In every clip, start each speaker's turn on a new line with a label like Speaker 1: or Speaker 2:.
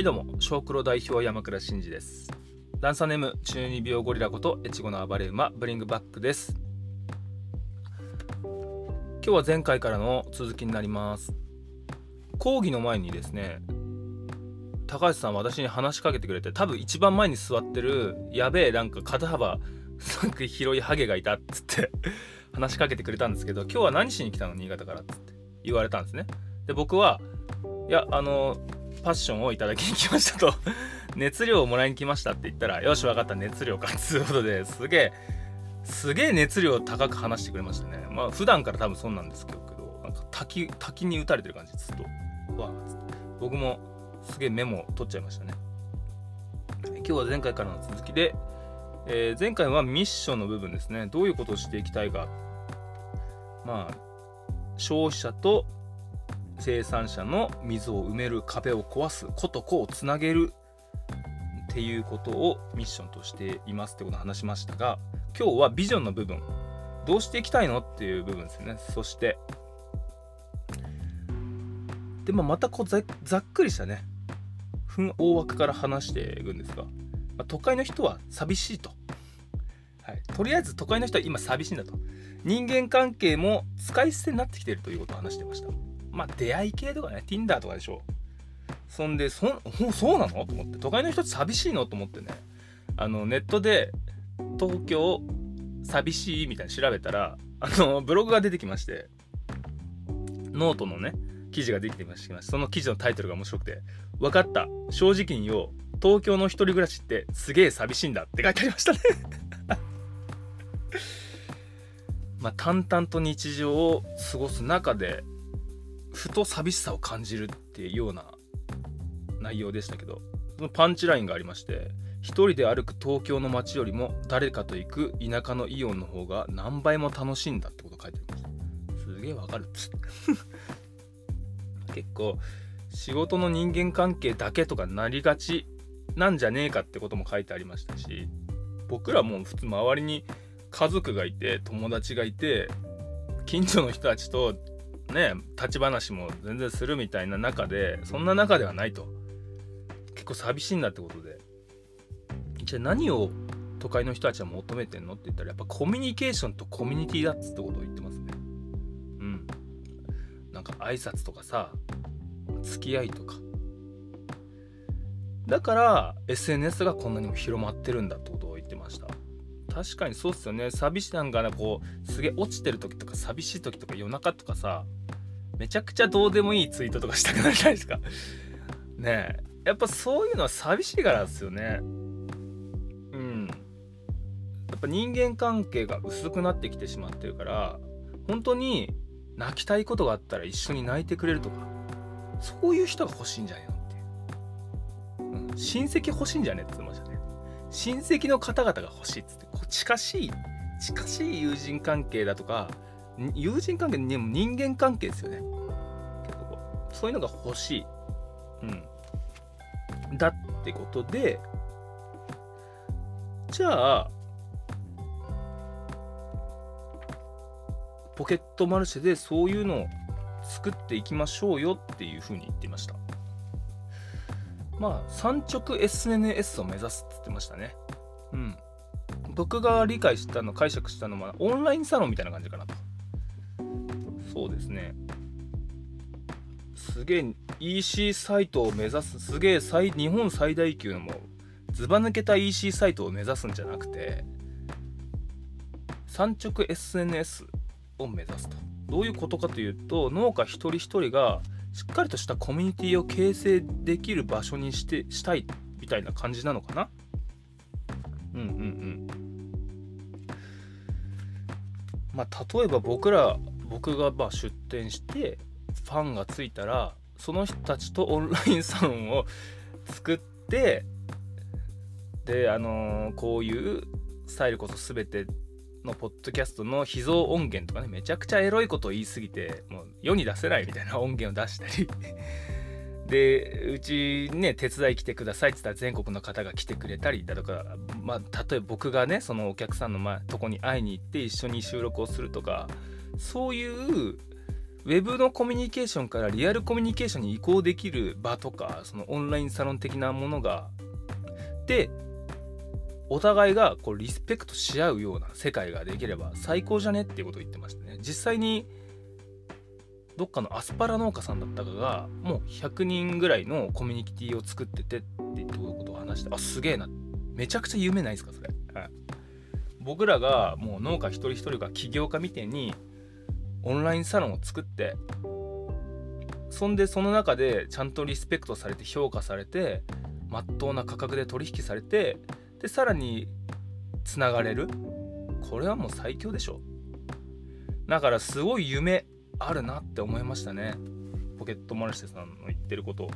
Speaker 1: はいどうも、小黒代表山倉真嗣です。ダンサーネーム、中二病ゴリラこと越後の暴れ馬、ブリングバックです。今日は前回からの続きになります。講義の前にですね、高橋さん私に話しかけてくれて、多分一番前に座ってる、やべえ、なんか肩幅、なんか広いハゲがいたっつって話しかけてくれたんですけど、今日は何しに来たの？新潟からっつって言われたんですね。で、僕は、いや、あの、パッションをいただきに来ましたと 熱量をもらいに来ましたって言ったら、よし、分かった、熱量かっ、つうことですげえ、すげえ熱量高く話してくれましたね。まあ、普段から多分そうなんですけど、なんか滝、滝に打たれてる感じ、ずっと。わつって僕もすげえメモ取っちゃいましたね。今日は前回からの続きで、えー、前回はミッションの部分ですね。どういうことをしていきたいか。まあ、消費者と生産者の溝を埋める壁を壊すことこをつなげるっていうことをミッションとしていますってことを話しましたが今日はビジョンの部分どうしていきたいのっていう部分ですよね。そしてでもまたこうざっくりしたね大枠から話していくんですが、まあ、都会の人は寂しいと、はい、とりあえず都会の人は今寂しいんだと。人間関係も使い捨てになってきているということを話してました。まあ出会い系とかね Tinder とかでしょ。そんでそそうなの？と思って。都会の人って寂しいの？と思ってね。あのネットで東京寂しいみたいに調べたらあのブログが出てきまして。ノートのね記事ができてましたその記事のタイトルが面白くて。分かった。正直に言おう。東京の一人暮らしってすげえ寂しいんだって書いてありましたね。まあ淡々と日常を過ごす中でふと寂しさを感じるっていうような内容でしたけどそのパンチラインがありまして一人で歩く東京の街よりも誰かと行く田舎のイオンの方が何倍も楽しいんだってこと書いてありました。すげえわかる 結構仕事の人間関係だけとかなりがちなんじゃねえかってことも書いてありましたし僕らも普通周りに家族がいて友達がいて近所の人たちとね立ち話も全然するみたいな中でそんな中ではないと。結構寂しいんだってことで。じゃあ何を都会の人たちは求めてんのって言ったらやっぱコミュニケーションとコミュニティだっつってことを言ってますね。うん。なんか挨拶とかさ付き合いとか。だから SNS がこんなにも広まってるんだってことを言ってました。確かにそうっすよね。寂しなんかねこうすげえ落ちてる時とか寂しい時とか夜中とかさめちゃくちゃどうでもいいツイートとかしたくなるじゃないですか。ねえ。やっぱそういうのは寂しいからですよね。うん。やっぱ人間関係が薄くなってきてしまってるから本当に泣きたいことがあったら一緒に泣いてくれるとかそういう人が欲しいんじゃないのってう、ん、親戚欲しいんじゃねって言ってました親戚の方々が欲しいっつってこう近しい近しい友人関係だとか友人関係にも人間関係ですよね。そういうのが欲しい、うん、だってことでじゃあポケットマルシェでそういうのを作っていきましょうよっていうふうに言ってました。まあ産直 SNS を目指すって言ってましたね。うん。僕が理解したの解釈したのはオンラインサロンみたいな感じかなと。そうですね。すげえ EC サイトを目指すすげえ日本最大級のもずば抜けた EC サイトを目指すんじゃなくて産直 SNS を目指すと。どういうことかというと農家一人一人がしっかりとしたコミュニティを形成できる場所にしてしたいみたいな感じなのかな？うんうんうん。まあ例えば僕ら僕がまあ出店してファンがついたらその人たちとオンラインサロンを作ってであのー、こういうスタイルこそ全てのポッドキャストの秘蔵音源とかねめちゃくちゃエロいことを言い過ぎてもう世に出せないみたいな音源を出したり。でうちね手伝い来てくださいって言ったら全国の方が来てくれたりだとかまあ例えば僕がねそのお客さんの前とこに会いに行って一緒に収録をするとかそういうウェブのコミュニケーションからリアルコミュニケーションに移行できる場とかそのオンラインサロン的なものがでお互いがこうリスペクトし合うような世界ができれば最高じゃねっていうことを言ってましたね。実際にどっかのアスパラ農家さんだったかがもう100人ぐらいのコミュニティを作っててって言ったことを話してあすげえな。めちゃくちゃ夢ないですかそれ、はい、僕らがもう農家一人一人が起業家みたいにオンラインサロンを作ってそんでその中でちゃんとリスペクトされて評価されてまっとうな価格で取引されてでさらにつながれる。これはもう最強でしょ。だからすごい夢あるなって思いましたね。ポケットマルシェさんの言ってること。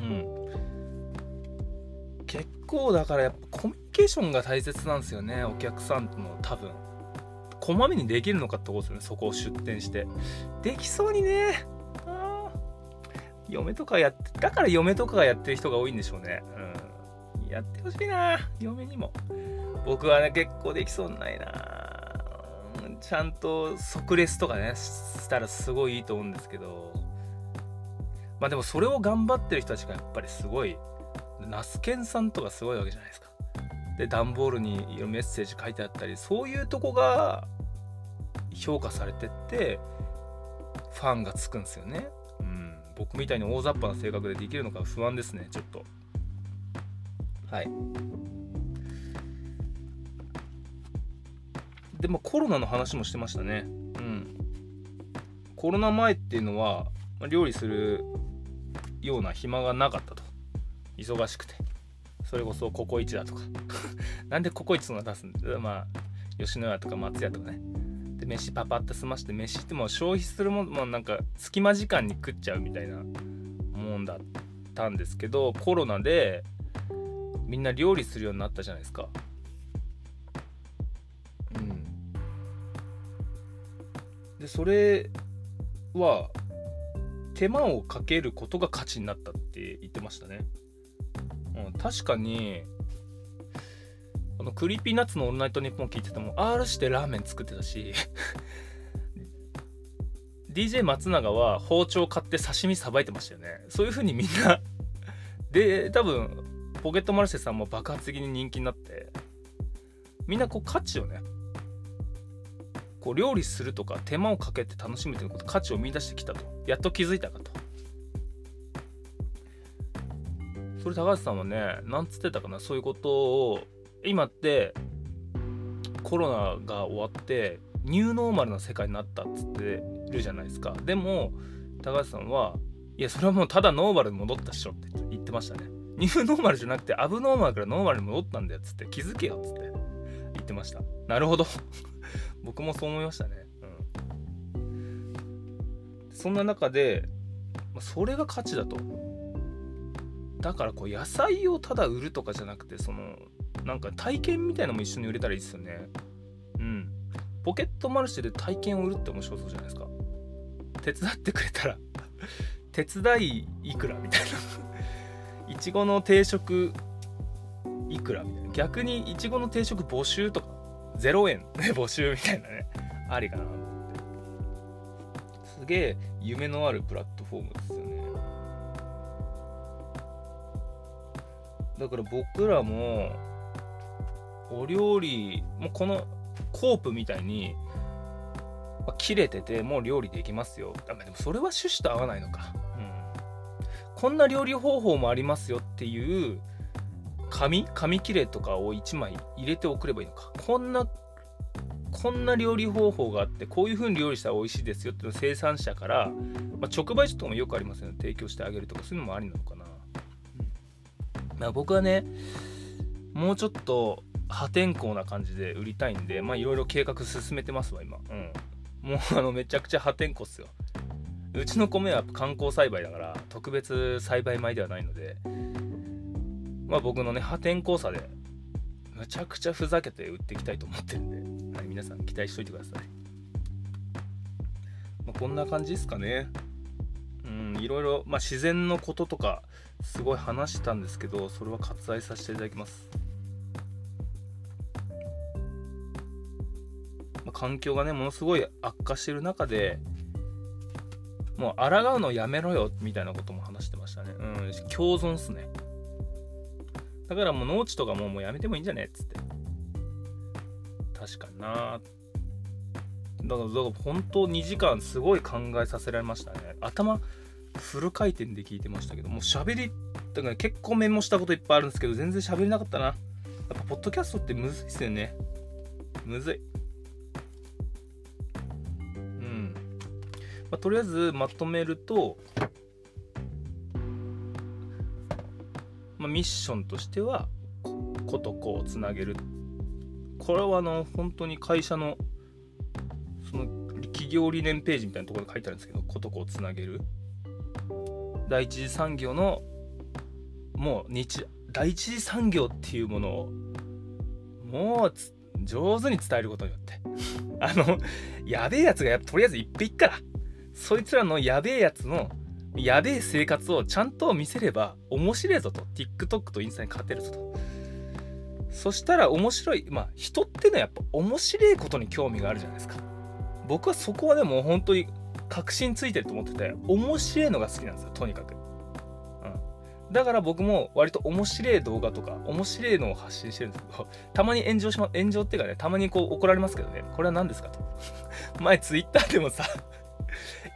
Speaker 1: うん。結構だからやっぱコミュニケーションが大切なんですよねお客さんとの多分。こまめにできるのかってことですよねそこを出店して。できそうにね。嫁とかやってだから嫁とかがやってる人が多いんでしょうね。うん。やってほしいな。嫁にも。僕はね結構できそうにないな。ちゃんと即レスとかねしたらすごいいいと思うんですけど。まあでもそれを頑張ってる人たちがやっぱりすごい。ナスケンさんとかすごいわけじゃないですか。で段ボールにメッセージ書いてあったりそういうとこが評価されてってファンがつくんですよね。うん。僕みたいに大雑把な性格でできるのか不安ですねちょっと。はい。でもコロナの話もしてましたね。うん。コロナ前っていうのは料理するような暇がなかったと。忙しくて。それこそココイチだとか。なんでココイチの出すん？だまあ吉野家とか松屋とかね。で飯パパって済まして飯ってもう消費するもんもうなんか隙間時間に食っちゃうみたいなもんだったんですけどコロナでみんな料理するようになったじゃないですか。でそれは手間をかけることが価値になったって言ってましたね、うん、確かにあの Creepy Nuts の「オールナイトニッポン」聞いてても R してラーメン作ってたし DJ 松永は包丁買って刺身さばいてましたよね。そういう風にみんなで多分ポケットマルシェさんも爆発的に人気になってみんなこう価値をねこう料理するとか手間をかけて楽しむということ価値を見出してきたと。やっと気づいたかと。それ高橋さんはねなんつってたかなそういうことを今ってコロナが終わってニューノーマルな世界になったっつってるじゃないですか。でも高橋さんはいやそれはもうただノーマルに戻ったっしょって言ってましたね。ニューノーマルじゃなくてアブノーマルからノーマルに戻ったんだよっつって気づけよっつって言ってましたなるほど 僕もそう思いましたね。うん。そんな中で、それが価値だと。だからこう野菜をただ売るとかじゃなくて、その、なんか体験みたいなのも一緒に売れたらいいですよね。うん。ポケットマルシェで体験を売るって面白そうじゃないですか。手伝ってくれたら 手伝いいくらみたいな。いちごの定食いくらみたいな。逆にいちごの定食募集とか0円で募集みたいなね、ありかなと思って。すげえ夢のあるプラットフォームですよね。だから僕らも、お料理、もうこのコープみたいに、切れててもう料理できますよ。でもそれは趣旨と合わないのか。うん。こんな料理方法もありますよっていう紙？紙切れとかを1枚入れておくればいいのか。こんな、こんな料理方法があって、こういう風に料理したら美味しいですよっていうのを生産者から、まあ、直売所とかもよくありますよね。提供してあげるとか、そういうのもありなのかな。うんまあ、僕はね、もうちょっと破天荒な感じで売りたいんで、まあいろいろ計画進めてますわ、今。うん。もうあの、めちゃくちゃ破天荒っすよ。うちの米は観光栽培だから、特別栽培米ではないので、まあ僕のね、破天荒さで、むちゃくちゃふざけて売っていきたいと思ってるんで、はい、皆さん期待しといてください。まあ、こんな感じですかね。うん、いろいろ、まあ、自然のこととか、すごい話したんですけど、それは割愛させていただきます。まあ、環境がね、ものすごい悪化してる中で、もう抗うのやめろよみたいなことも話してましたね。うん共存っすね。だからもう農地とかももうやめてもいいんじゃね？っつって。確かにな。だからだから本当2時間すごい考えさせられましたね。頭フル回転で聞いてましたけどもう喋りだから結構メモしたこといっぱいあるんですけど全然喋れなかったな。やっぱポッドキャストってむずいっすよね。むずい。まあ、とりあえずまとめると、まあ、ミッションとしては子と子をつなげる。これはあの本当に会社のその企業理念ページみたいなところで書いてあるんですけど子と子をつなげる。第一次産業のもう日第一次産業っていうものをもう上手に伝えることによって。あのやべえやつがやとりあえずいっぺいっから。そいつらのやべえやつのやべえ生活をちゃんと見せれば面白いぞと。TikTok とインスタに勝てるぞと。そしたら面白いまあ人ってのはやっぱ面白いことに興味があるじゃないですか。僕はそこはでも本当に確信ついてると思ってて面白いのが好きなんですよとにかく、うん、だから僕も割と面白い動画とか面白いのを発信してるんですけどたまに炎上しま炎上っていうかねたまにこう怒られますけどねこれは何ですかと。前ツイッターでもさ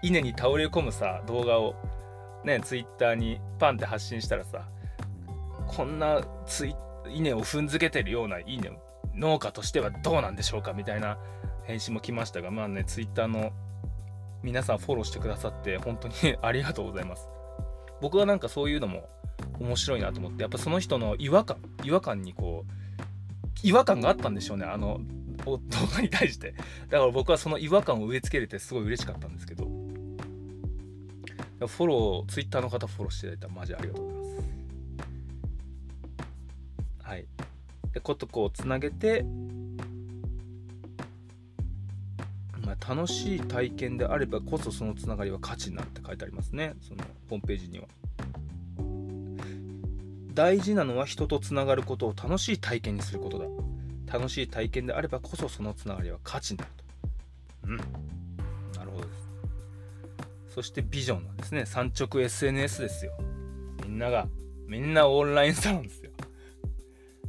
Speaker 1: 稲に倒れ込むさ動画をねツイッターにパンって発信したらさこんなツイ稲を踏んづけてるような稲農家としてはどうなんでしょうかみたいな返信も来ましたがまあねツイッターの皆さんフォローしてくださって本当に ありがとうございます。僕はなんかそういうのも面白いなと思ってやっぱその人の違和感違和感にこう違和感があったんでしょうねあの動画に対して。だから僕はその違和感を植え付けれてすごい嬉しかったんですけどフォローツイッターの方フォローしていただいたらマジありがとうございます。はい。でことこうつなげてまあ、楽しい体験であればこそそのつながりは価値になるって書いてありますね。そのホームページには。大事なのは人とつながることを楽しい体験にすることだ。楽しい体験であればこそそのつながりは価値になると。うん。そしてビジョンなんですね。産直 SNS ですよ。みんながみんなオンラインサロンですよ、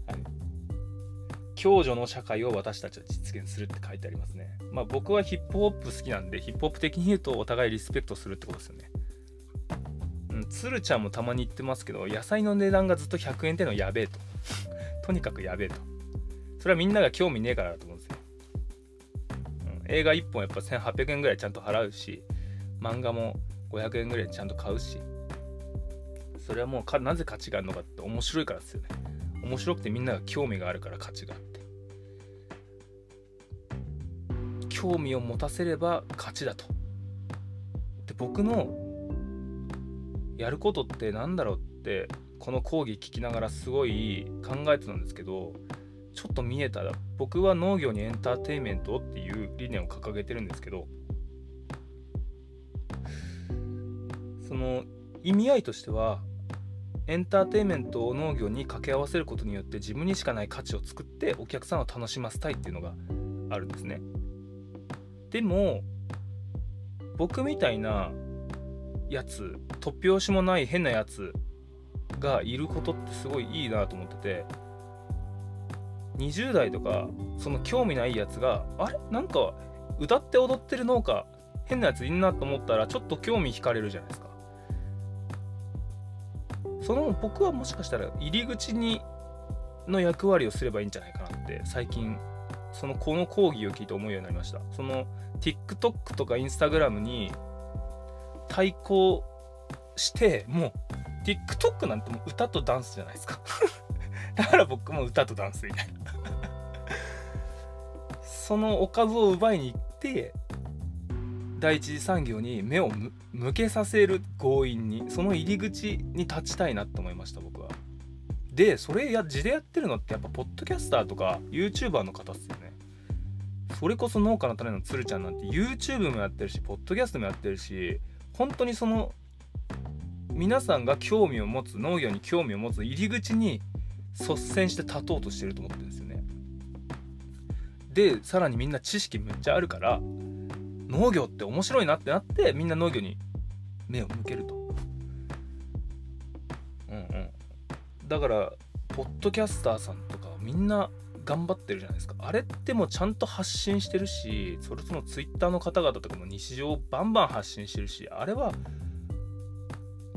Speaker 1: はい、共助の社会を私たちは実現するって書いてありますね。まあ僕はヒップホップ好きなんでヒップホップ的に言うとお互いリスペクトするってことですよね。うん、つるちゃんもたまに言ってますけど野菜の値段がずっと100円ってのやべえと。とにかくやべえと。それはみんなが興味ねえからだと思うんですよ。うん、映画1本やっぱ1800円ぐらいちゃんと払うし、漫画も500円ぐらいちゃんと買うし、それはもうなぜ価値があるのかって面白いからですよね。面白くてみんなが興味があるから価値があって。興味を持たせれば勝ちだと。で、僕のやることって何だろうってこの講義聞きながらすごい考えてたんですけどちょっと見えたら僕は農業にエンターテインメントっていう理念を掲げてるんですけどその意味合いとしてはエンターテインメントを農業に掛け合わせることによって自分にしかない価値を作ってお客さんを楽しませたいっていうのがあるんですね。でも僕みたいなやつ突拍子もない変なやつがいることってすごいいいなと思ってて20代とかその興味ないやつがあれ？なんか歌って踊ってる農家変なやついんなと思ったらちょっと興味惹かれるじゃないですか。その僕はもしかしたら入り口にの役割をすればいいんじゃないかなって最近そのこの講義を聞いて思うようになりました。その TikTok とか Instagram に対抗してもう TikTok なんてもう歌とダンスじゃないですか。だから僕も歌とダンスみたいな。そのお株を奪いに行って第一次産業に目を向けさせる強引にその入り口に立ちたいなって思いました僕はでそれや地でやってるのってやっぱポッドキャスターとか YouTuber の方っすよねそれこそ農家の種のつるちゃんなんて YouTube もやってるしポッドキャストもやってるし本当にその皆さんが興味を持つ農業に興味を持つ入り口に率先して立とうとしてると思ってるんですよね。でさらにみんな知識めっちゃあるから農業って面白いなってなってみんな農業に目を向けると。うんうん。だからポッドキャスターさんとかみんな頑張ってるじゃないですか。あれってもうちゃんと発信してるしそれとも Twitter の方々とかも日常をバンバン発信してるしあれは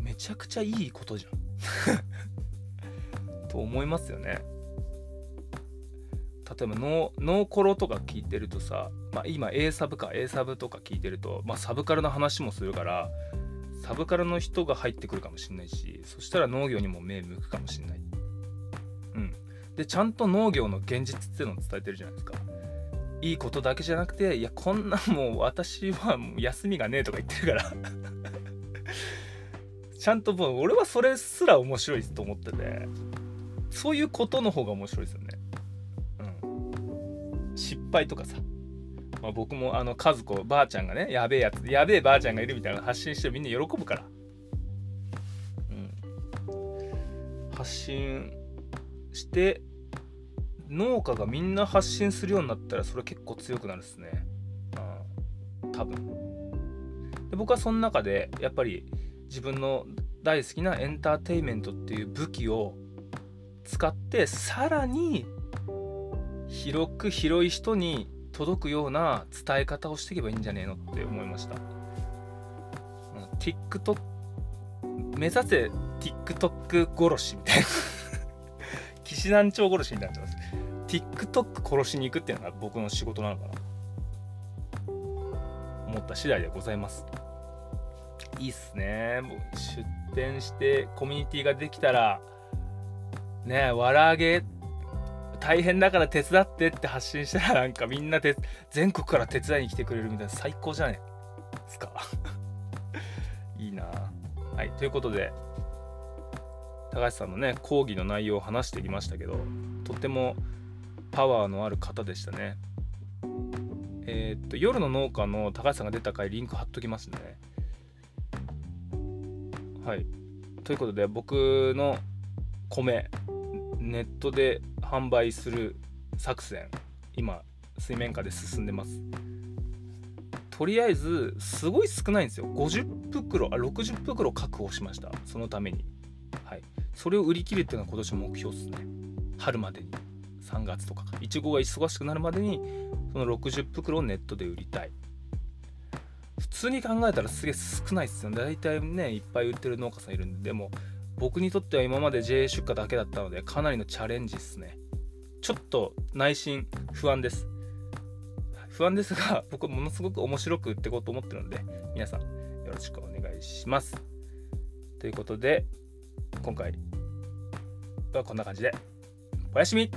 Speaker 1: めちゃくちゃいいことじゃん。と思いますよね。例えばノーコロとか聞いてるとさ、まあ、今 A サブか A サブとか聞いてると、まあ、サブカルの話もするからサブカルの人が入ってくるかもしれないしそしたら農業にも目向くかもしれない。うん。でちゃんと農業の現実っていうのを伝えてるじゃないですか。いいことだけじゃなくていやこんなもう私はもう休みがねえとか言ってるから。ちゃんともう俺はそれすら面白いと思ってて。そういうことの方が面白いですよね。うん失敗とかさ。まあ、僕もあの和子ばあちゃんがねやべえやつやべえばあちゃんがいるみたいな発信してみんな喜ぶから、うん、発信して農家がみんな発信するようになったらそれ結構強くなるっすね、うん、多分。で僕はその中でやっぱり自分の大好きなエンターテインメントっていう武器を使ってさらに広く広い人に届くような伝え方をしていけばいいんじゃねえのって思いました。TikTok 目指せ TikTok 殺しみたいな 騎士団長殺しになってます。TikTok 殺しに行くっていうのが僕の仕事なのかな思った次第でございます。いいっすね。出店してコミュニティができたらねわらげ大変だから手伝ってって発信したらなんかみんなて全国から手伝いに来てくれるみたいな最高じゃねえですか。いいな。はいということで。高橋さんのね講義の内容を話してきましたけどとってもパワーのある方でしたね。えー、っと夜の農家の高橋さんが出た回リンク貼っときますね。はい。ということで僕の米ネットで販売する作戦今水面下で進んでます。とりあえずすごい少ないんですよ。50袋あ60袋確保しました。そのために。はい。それを売り切るっていうのは今年目標ですね。春までに。3月とかいちごが忙しくなるまでにその60袋をネットで売りたい。普通に考えたらすげえ少ないっすよ。ね大体ねいっぱい売ってる農家さんいるんで。でも僕にとっては今まで JA 出荷だけだったのでかなりのチャレンジっすね。ちょっと内心不安です。不安ですが 僕ものすごく面白く売っていこうと思ってるので皆さんよろしくお願いします。ということで今回はこんな感じでおやすみ。